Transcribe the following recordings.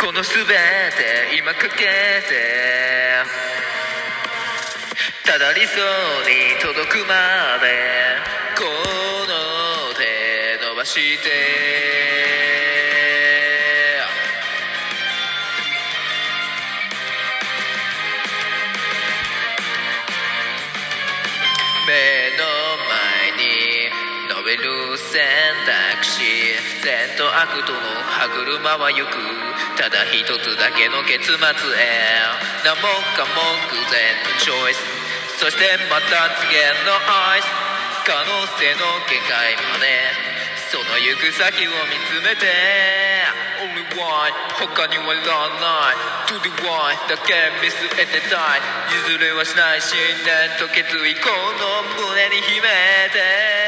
このすべて今かけてただ理想に届くまでこの手伸ばして。目の前に伸びる選択肢。善と悪との歯車は行く。ただ一つだけの結末へ。何もかも偶然。のチョイスそしてまた次元のアイス。可能性の限界まで。その行く先を見つめて。Only one 他にはいらない。To the one だけ見据えてたい。譲れはしない。信念と決意。この胸に秘めて。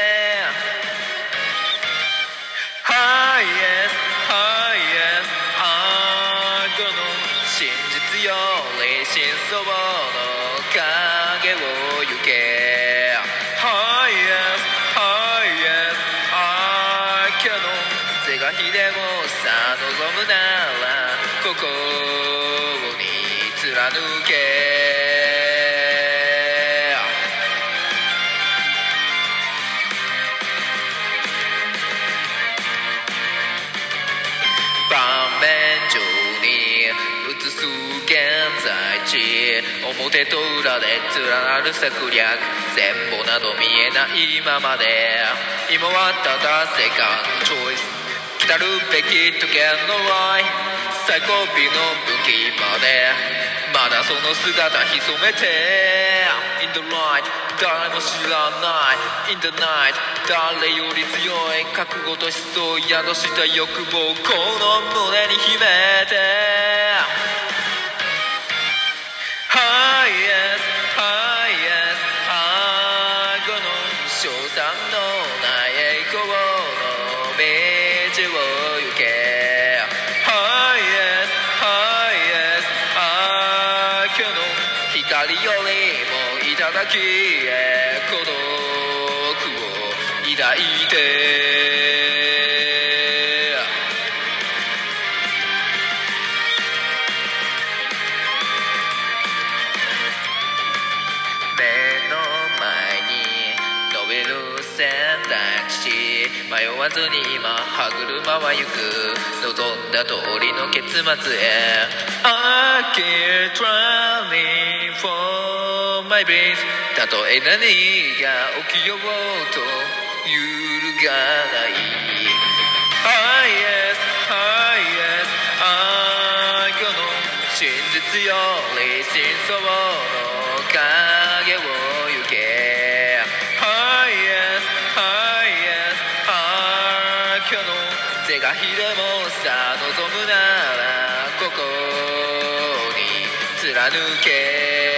り真相の影を行け Highest Highest I can 是が非でもさ望むならここに貫け盤面上に映す現在地表と裏で連なる策略全部など見えないままで。今はただセカンドチョイス。来たるべき時計のライ最後尾の武器まで。まだその姿潜めて。In the light 誰も知らない。In the night 誰より強い。覚悟と思想宿した欲望この胸に秘めて。を行け Oh yes, oh yes. ああ今日の光よりもいただきえ孤独を抱いて迷わずに今歯車は行く。望んだ通りの結末へ。I keep trying for my breath. たとえ何が起きようと揺るがない。Highest Highest 愛の真実よ。り真相の虚の是が非でもさ望むならここに貫け。